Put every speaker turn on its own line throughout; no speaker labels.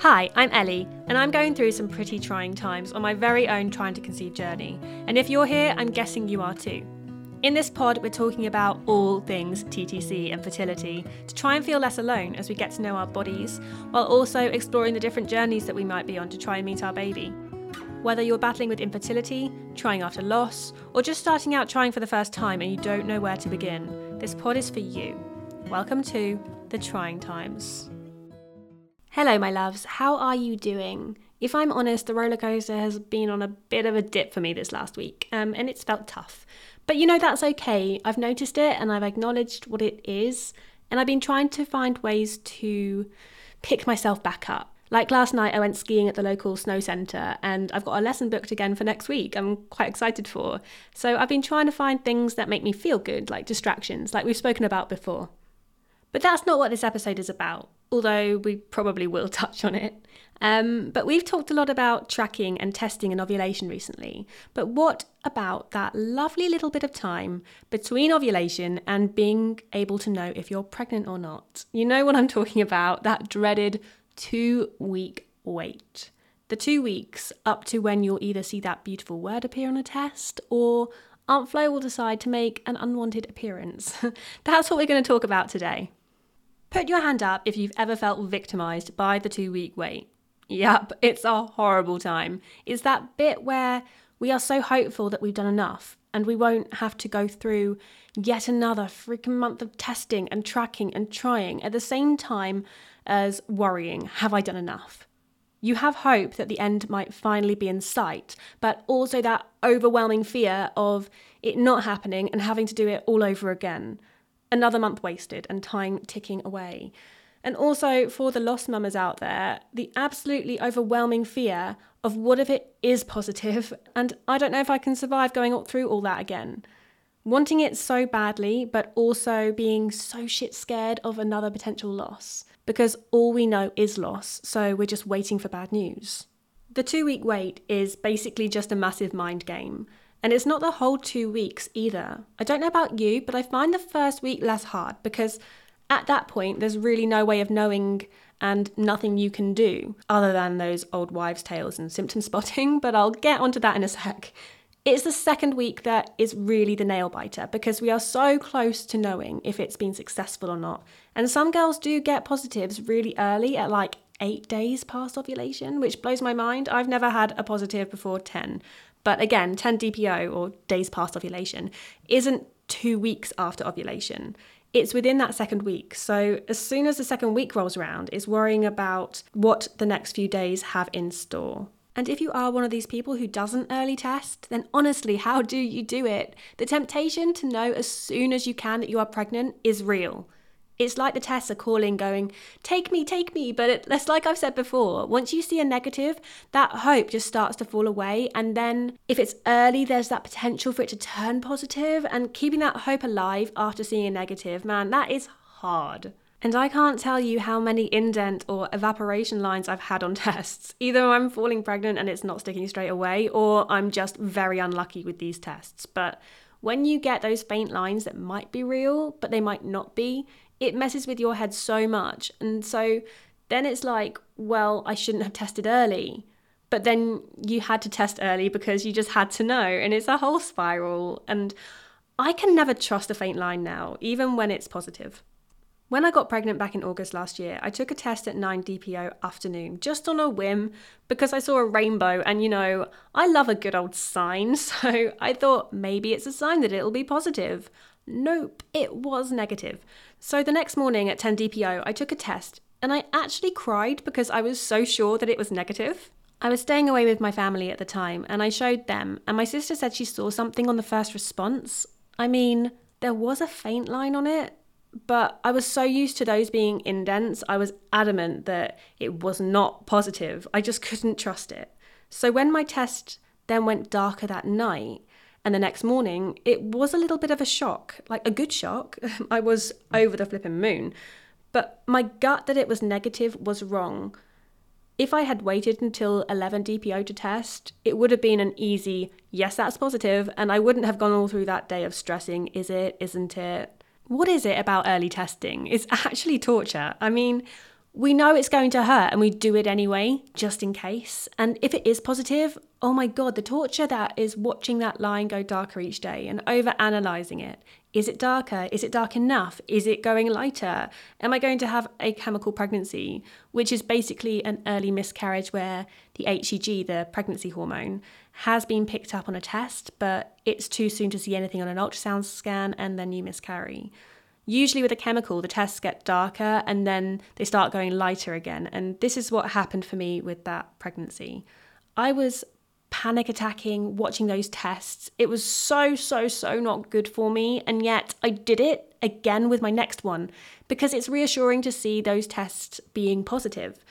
Hi, I'm Ellie, and I'm going through some pretty trying times on my very own trying to conceive journey. And if you're here, I'm guessing you are too. In this pod, we're talking about all things TTC and fertility to try and feel less alone as we get to know our bodies, while also exploring the different journeys that we might be on to try and meet our baby. Whether you're battling with infertility, trying after loss, or just starting out trying for the first time and you don't know where to begin, this pod is for you. Welcome to The Trying Times. Hello, my loves. How are you doing? If I'm honest, the roller coaster has been on a bit of a dip for me this last week, um, and it's felt tough. But you know, that's okay. I've noticed it and I've acknowledged what it is, and I've been trying to find ways to pick myself back up. Like last night, I went skiing at the local snow centre, and I've got a lesson booked again for next week. I'm quite excited for. So I've been trying to find things that make me feel good, like distractions, like we've spoken about before. But that's not what this episode is about, although we probably will touch on it. Um, but we've talked a lot about tracking and testing and ovulation recently. But what about that lovely little bit of time between ovulation and being able to know if you're pregnant or not? You know what I'm talking about that dreaded two week wait. The two weeks up to when you'll either see that beautiful word appear on a test or Aunt Flo will decide to make an unwanted appearance. That's what we're going to talk about today. Put your hand up if you've ever felt victimised by the two week wait. Yep, it's a horrible time. It's that bit where we are so hopeful that we've done enough and we won't have to go through yet another freaking month of testing and tracking and trying at the same time as worrying have I done enough? You have hope that the end might finally be in sight, but also that overwhelming fear of it not happening and having to do it all over again. Another month wasted and time ticking away. And also for the lost mamas out there, the absolutely overwhelming fear of what if it is positive and I don't know if I can survive going through all that again. Wanting it so badly, but also being so shit scared of another potential loss because all we know is loss, so we're just waiting for bad news. The two week wait is basically just a massive mind game. And it's not the whole two weeks either. I don't know about you, but I find the first week less hard because at that point, there's really no way of knowing and nothing you can do other than those old wives' tales and symptom spotting, but I'll get onto that in a sec. It's the second week that is really the nail biter because we are so close to knowing if it's been successful or not. And some girls do get positives really early at like eight days past ovulation, which blows my mind. I've never had a positive before 10. But again, 10 DPO or days past ovulation isn't two weeks after ovulation it's within that second week. So as soon as the second week rolls around, it's worrying about what the next few days have in store. And if you are one of these people who doesn't early test, then honestly, how do you do it? The temptation to know as soon as you can that you are pregnant is real. It's like the tests are calling, going, take me, take me. But it, it's like I've said before, once you see a negative, that hope just starts to fall away. And then if it's early, there's that potential for it to turn positive. And keeping that hope alive after seeing a negative, man, that is hard. And I can't tell you how many indent or evaporation lines I've had on tests. Either I'm falling pregnant and it's not sticking straight away, or I'm just very unlucky with these tests. But when you get those faint lines that might be real, but they might not be, it messes with your head so much. And so then it's like, well, I shouldn't have tested early. But then you had to test early because you just had to know. And it's a whole spiral. And I can never trust a faint line now, even when it's positive. When I got pregnant back in August last year, I took a test at 9 DPO afternoon just on a whim because I saw a rainbow and you know, I love a good old sign, so I thought maybe it's a sign that it'll be positive. Nope, it was negative. So the next morning at 10 DPO, I took a test and I actually cried because I was so sure that it was negative. I was staying away with my family at the time and I showed them, and my sister said she saw something on the first response. I mean, there was a faint line on it, but I was so used to those being indents, I was adamant that it was not positive. I just couldn't trust it. So when my test then went darker that night, and the next morning, it was a little bit of a shock, like a good shock. I was over the flipping moon. But my gut that it was negative was wrong. If I had waited until 11 DPO to test, it would have been an easy, yes, that's positive, and I wouldn't have gone all through that day of stressing, is it, isn't it? What is it about early testing? It's actually torture. I mean, we know it's going to hurt and we do it anyway, just in case. And if it is positive, oh my God, the torture that is watching that line go darker each day and over analyzing it. Is it darker? Is it dark enough? Is it going lighter? Am I going to have a chemical pregnancy, which is basically an early miscarriage where the HCG, the pregnancy hormone, has been picked up on a test, but it's too soon to see anything on an ultrasound scan and then you miscarry. Usually, with a chemical, the tests get darker and then they start going lighter again. And this is what happened for me with that pregnancy. I was panic attacking watching those tests. It was so, so, so not good for me. And yet I did it again with my next one because it's reassuring to see those tests being positive.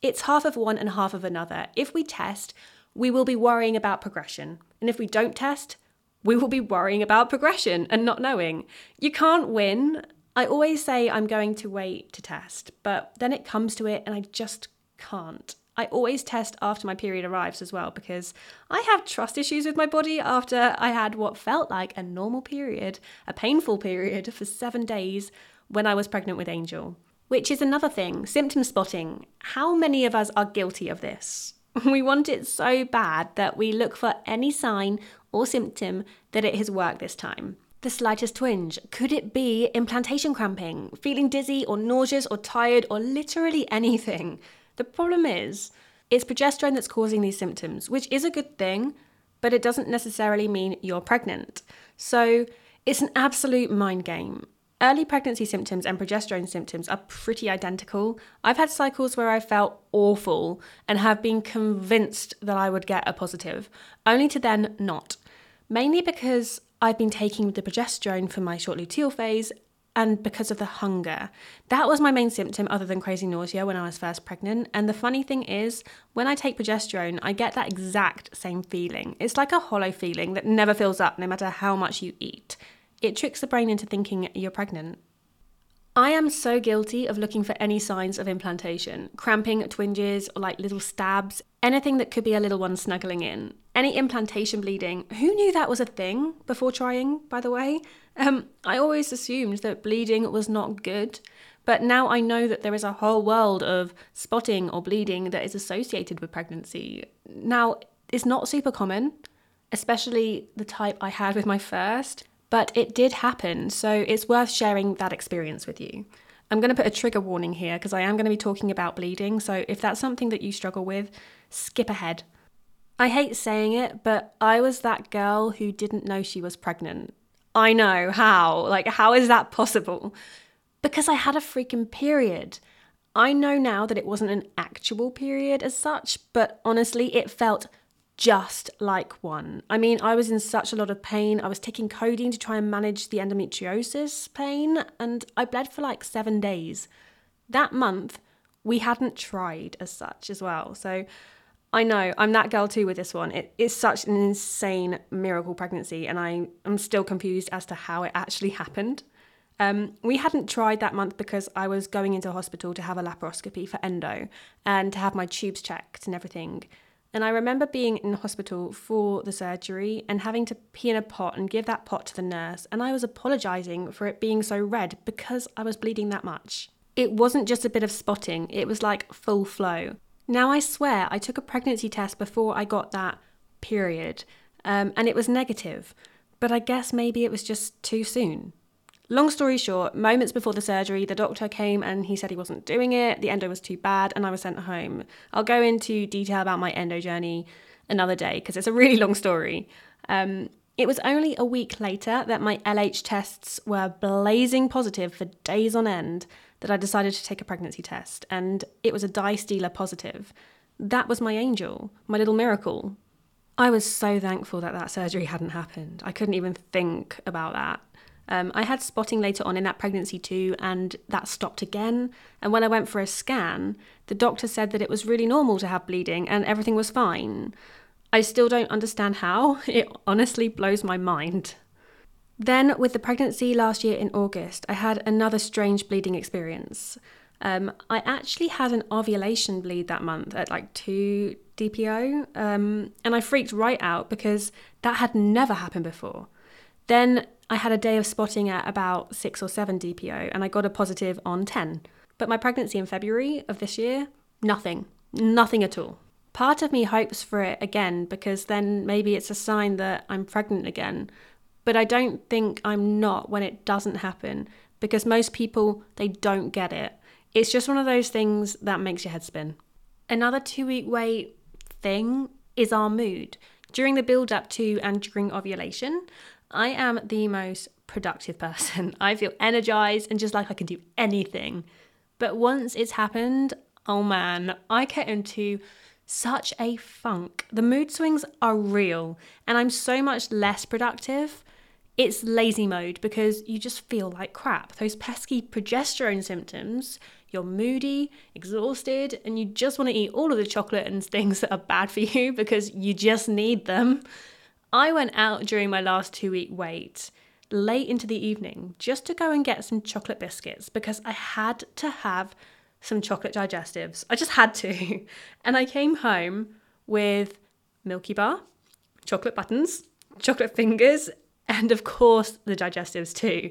It's half of one and half of another. If we test, we will be worrying about progression. And if we don't test, we will be worrying about progression and not knowing. You can't win. I always say I'm going to wait to test, but then it comes to it and I just can't. I always test after my period arrives as well because I have trust issues with my body after I had what felt like a normal period, a painful period for seven days when I was pregnant with Angel. Which is another thing symptom spotting. How many of us are guilty of this? We want it so bad that we look for any sign or symptom that it has worked this time. The slightest twinge. Could it be implantation cramping, feeling dizzy or nauseous or tired or literally anything? The problem is, it's progesterone that's causing these symptoms, which is a good thing, but it doesn't necessarily mean you're pregnant. So it's an absolute mind game. Early pregnancy symptoms and progesterone symptoms are pretty identical. I've had cycles where I felt awful and have been convinced that I would get a positive, only to then not. Mainly because I've been taking the progesterone for my short luteal phase and because of the hunger. That was my main symptom, other than crazy nausea, when I was first pregnant. And the funny thing is, when I take progesterone, I get that exact same feeling. It's like a hollow feeling that never fills up no matter how much you eat. It tricks the brain into thinking you're pregnant. I am so guilty of looking for any signs of implantation cramping, twinges, or like little stabs, anything that could be a little one snuggling in. Any implantation bleeding. Who knew that was a thing before trying, by the way? Um, I always assumed that bleeding was not good, but now I know that there is a whole world of spotting or bleeding that is associated with pregnancy. Now, it's not super common, especially the type I had with my first. But it did happen, so it's worth sharing that experience with you. I'm going to put a trigger warning here because I am going to be talking about bleeding, so if that's something that you struggle with, skip ahead. I hate saying it, but I was that girl who didn't know she was pregnant. I know, how? Like, how is that possible? Because I had a freaking period. I know now that it wasn't an actual period as such, but honestly, it felt just like one. I mean, I was in such a lot of pain. I was taking codeine to try and manage the endometriosis pain, and I bled for like seven days. That month, we hadn't tried as such as well. So I know I'm that girl too with this one. It is such an insane miracle pregnancy, and I am still confused as to how it actually happened. Um, we hadn't tried that month because I was going into hospital to have a laparoscopy for endo and to have my tubes checked and everything. And I remember being in hospital for the surgery and having to pee in a pot and give that pot to the nurse. And I was apologising for it being so red because I was bleeding that much. It wasn't just a bit of spotting, it was like full flow. Now I swear I took a pregnancy test before I got that period, um, and it was negative. But I guess maybe it was just too soon. Long story short, moments before the surgery, the doctor came and he said he wasn't doing it, the endo was too bad, and I was sent home. I'll go into detail about my endo journey another day because it's a really long story. Um, it was only a week later that my LH tests were blazing positive for days on end that I decided to take a pregnancy test, and it was a dye stealer positive. That was my angel, my little miracle. I was so thankful that that surgery hadn't happened. I couldn't even think about that. Um, I had spotting later on in that pregnancy too, and that stopped again. And when I went for a scan, the doctor said that it was really normal to have bleeding and everything was fine. I still don't understand how. It honestly blows my mind. Then, with the pregnancy last year in August, I had another strange bleeding experience. Um, I actually had an ovulation bleed that month at like 2 DPO, um, and I freaked right out because that had never happened before. Then I had a day of spotting at about 6 or 7 DPO and I got a positive on 10. But my pregnancy in February of this year, nothing, nothing at all. Part of me hopes for it again because then maybe it's a sign that I'm pregnant again. But I don't think I'm not when it doesn't happen because most people, they don't get it. It's just one of those things that makes your head spin. Another two week wait thing is our mood. During the build up to and during ovulation, I am the most productive person. I feel energized and just like I can do anything. But once it's happened, oh man, I get into such a funk. The mood swings are real, and I'm so much less productive. It's lazy mode because you just feel like crap. Those pesky progesterone symptoms, you're moody, exhausted, and you just want to eat all of the chocolate and things that are bad for you because you just need them. I went out during my last two week wait late into the evening just to go and get some chocolate biscuits because I had to have some chocolate digestives. I just had to. And I came home with Milky Bar, chocolate buttons, chocolate fingers, and of course the digestives too.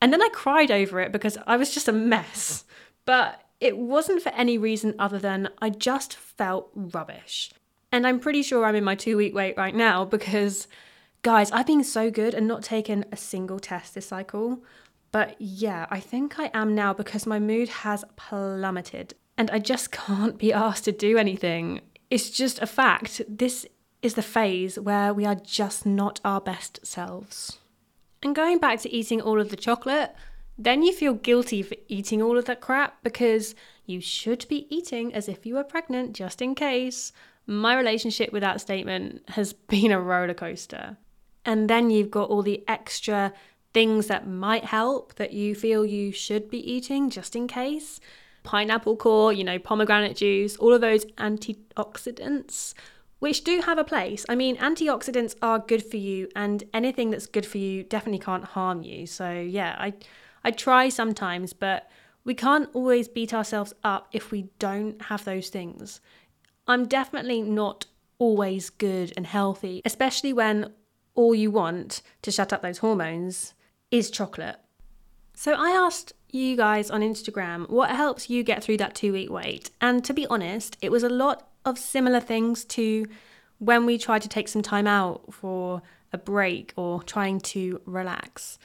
And then I cried over it because I was just a mess. But it wasn't for any reason other than I just felt rubbish. And I'm pretty sure I'm in my two week wait right now because, guys, I've been so good and not taken a single test this cycle. But yeah, I think I am now because my mood has plummeted and I just can't be asked to do anything. It's just a fact. This is the phase where we are just not our best selves. And going back to eating all of the chocolate, then you feel guilty for eating all of that crap because you should be eating as if you were pregnant just in case. My relationship with that statement has been a roller coaster. And then you've got all the extra things that might help that you feel you should be eating just in case. Pineapple core, you know, pomegranate juice, all of those antioxidants, which do have a place. I mean, antioxidants are good for you, and anything that's good for you definitely can't harm you. So, yeah, I I try sometimes, but we can't always beat ourselves up if we don't have those things. I'm definitely not always good and healthy, especially when all you want to shut up those hormones is chocolate. So I asked you guys on Instagram what helps you get through that two week wait. And to be honest, it was a lot of similar things to when we tried to take some time out for a break or trying to relax.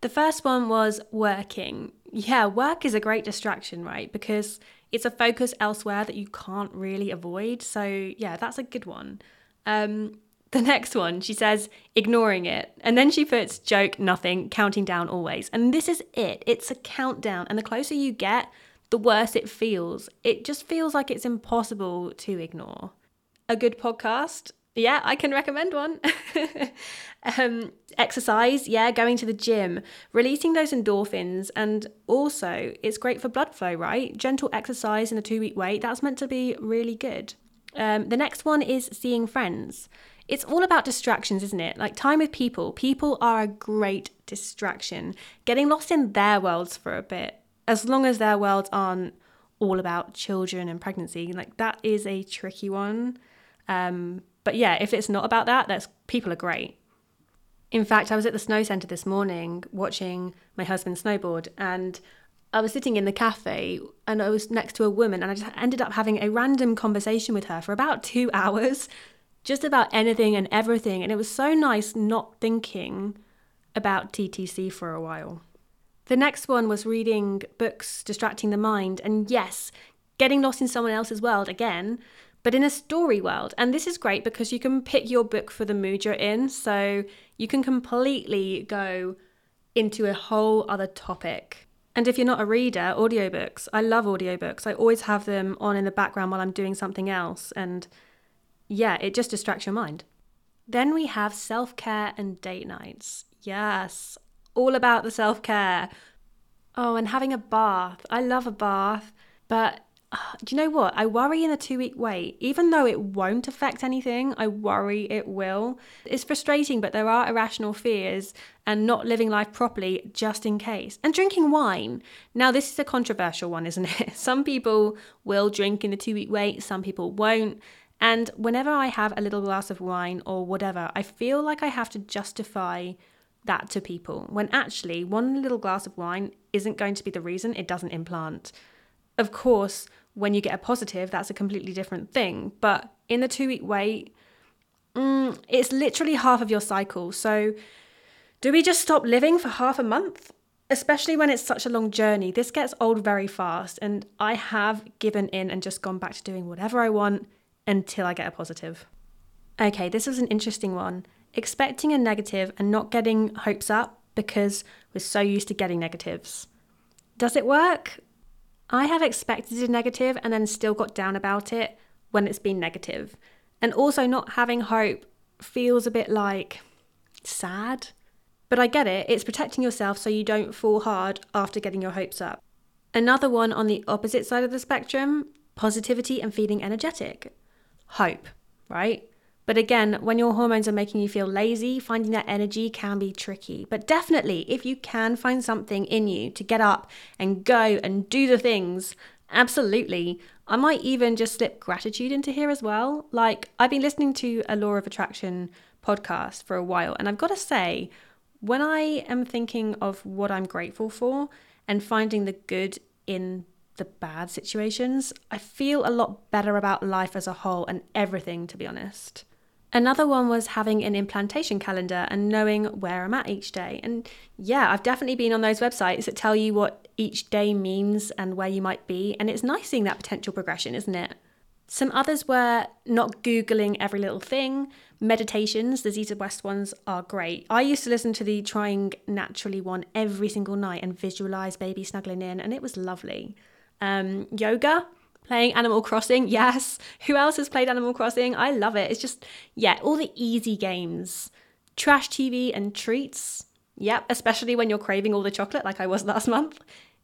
The first one was working. Yeah, work is a great distraction, right? Because it's a focus elsewhere that you can't really avoid. So, yeah, that's a good one. Um, the next one, she says, ignoring it. And then she puts joke, nothing, counting down always. And this is it. It's a countdown. And the closer you get, the worse it feels. It just feels like it's impossible to ignore. A good podcast yeah, I can recommend one. um, exercise, yeah, going to the gym, releasing those endorphins, and also it's great for blood flow, right? Gentle exercise in a two week wait, that's meant to be really good. Um, the next one is seeing friends. It's all about distractions, isn't it? Like time with people. People are a great distraction. Getting lost in their worlds for a bit, as long as their worlds aren't all about children and pregnancy, like that is a tricky one. Um, but yeah, if it's not about that, that's people are great. In fact, I was at the snow centre this morning watching my husband snowboard and I was sitting in the cafe and I was next to a woman and I just ended up having a random conversation with her for about 2 hours just about anything and everything and it was so nice not thinking about TTC for a while. The next one was reading books distracting the mind and yes, getting lost in someone else's world again but in a story world. And this is great because you can pick your book for the mood you're in. So you can completely go into a whole other topic. And if you're not a reader, audiobooks. I love audiobooks. I always have them on in the background while I'm doing something else. And yeah, it just distracts your mind. Then we have self care and date nights. Yes, all about the self care. Oh, and having a bath. I love a bath, but do you know what? I worry in a two week wait, even though it won't affect anything, I worry it will. It's frustrating, but there are irrational fears and not living life properly just in case. And drinking wine. Now, this is a controversial one, isn't it? Some people will drink in the two week wait, some people won't. And whenever I have a little glass of wine or whatever, I feel like I have to justify that to people when actually one little glass of wine isn't going to be the reason it doesn't implant. Of course, when you get a positive, that's a completely different thing. But in the two week wait, mm, it's literally half of your cycle. So, do we just stop living for half a month? Especially when it's such a long journey. This gets old very fast, and I have given in and just gone back to doing whatever I want until I get a positive. Okay, this was an interesting one. Expecting a negative and not getting hopes up because we're so used to getting negatives. Does it work? I have expected a negative and then still got down about it when it's been negative. And also, not having hope feels a bit like sad. But I get it, it's protecting yourself so you don't fall hard after getting your hopes up. Another one on the opposite side of the spectrum positivity and feeling energetic. Hope, right? But again, when your hormones are making you feel lazy, finding that energy can be tricky. But definitely, if you can find something in you to get up and go and do the things, absolutely. I might even just slip gratitude into here as well. Like, I've been listening to a Law of Attraction podcast for a while, and I've got to say, when I am thinking of what I'm grateful for and finding the good in the bad situations, I feel a lot better about life as a whole and everything, to be honest. Another one was having an implantation calendar and knowing where I'm at each day. And yeah, I've definitely been on those websites that tell you what each day means and where you might be. And it's nice seeing that potential progression, isn't it? Some others were not Googling every little thing. Meditations, the Zita West ones, are great. I used to listen to the Trying Naturally one every single night and visualize baby snuggling in, and it was lovely. Um, yoga, Playing Animal Crossing, yes. Who else has played Animal Crossing? I love it. It's just, yeah, all the easy games. Trash TV and treats. Yep, especially when you're craving all the chocolate like I was last month.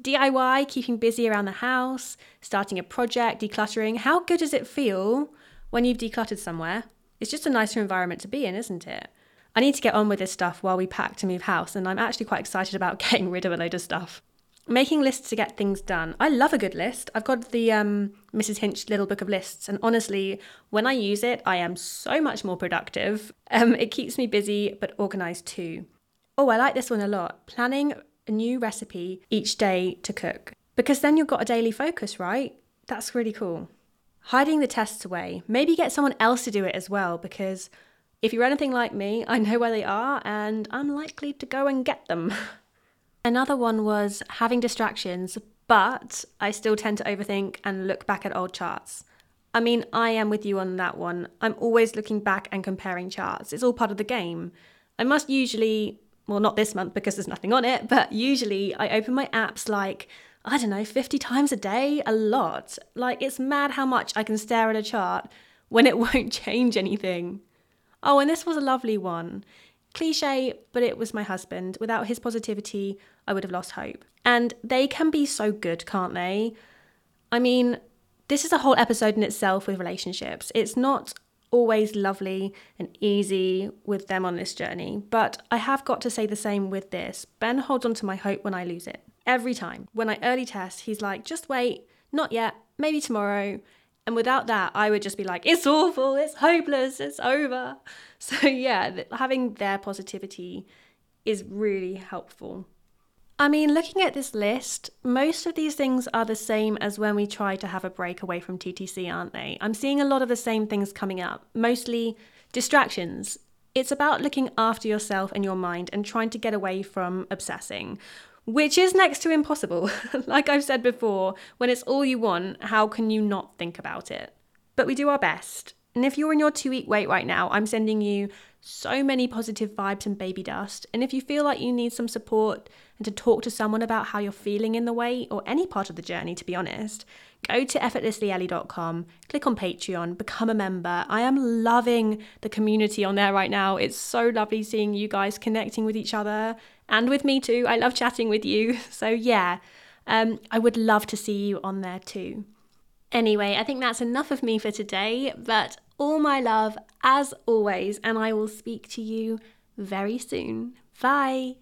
DIY, keeping busy around the house, starting a project, decluttering. How good does it feel when you've decluttered somewhere? It's just a nicer environment to be in, isn't it? I need to get on with this stuff while we pack to move house, and I'm actually quite excited about getting rid of a load of stuff making lists to get things done. I love a good list. I've got the um, Mrs. Hinch little book of lists, and honestly, when I use it, I am so much more productive. Um, it keeps me busy but organized too. Oh, I like this one a lot. Planning a new recipe each day to cook because then you've got a daily focus, right? That's really cool. Hiding the tests away. Maybe get someone else to do it as well because if you're anything like me, I know where they are and I'm likely to go and get them. Another one was having distractions, but I still tend to overthink and look back at old charts. I mean, I am with you on that one. I'm always looking back and comparing charts. It's all part of the game. I must usually, well, not this month because there's nothing on it, but usually I open my apps like, I don't know, 50 times a day, a lot. Like, it's mad how much I can stare at a chart when it won't change anything. Oh, and this was a lovely one. Cliche, but it was my husband. Without his positivity, I would have lost hope. And they can be so good, can't they? I mean, this is a whole episode in itself with relationships. It's not always lovely and easy with them on this journey, but I have got to say the same with this. Ben holds on to my hope when I lose it. Every time. When I early test, he's like, just wait, not yet, maybe tomorrow. And without that, I would just be like, it's awful, it's hopeless, it's over. So, yeah, having their positivity is really helpful. I mean, looking at this list, most of these things are the same as when we try to have a break away from TTC, aren't they? I'm seeing a lot of the same things coming up, mostly distractions. It's about looking after yourself and your mind and trying to get away from obsessing, which is next to impossible. like I've said before, when it's all you want, how can you not think about it? But we do our best. And if you're in your two week wait right now, I'm sending you so many positive vibes and baby dust. And if you feel like you need some support and to talk to someone about how you're feeling in the wait or any part of the journey, to be honest, go to effortlesslyellie.com, click on Patreon, become a member. I am loving the community on there right now. It's so lovely seeing you guys connecting with each other and with me too. I love chatting with you. So, yeah, um, I would love to see you on there too. Anyway, I think that's enough of me for today, but all my love as always, and I will speak to you very soon. Bye.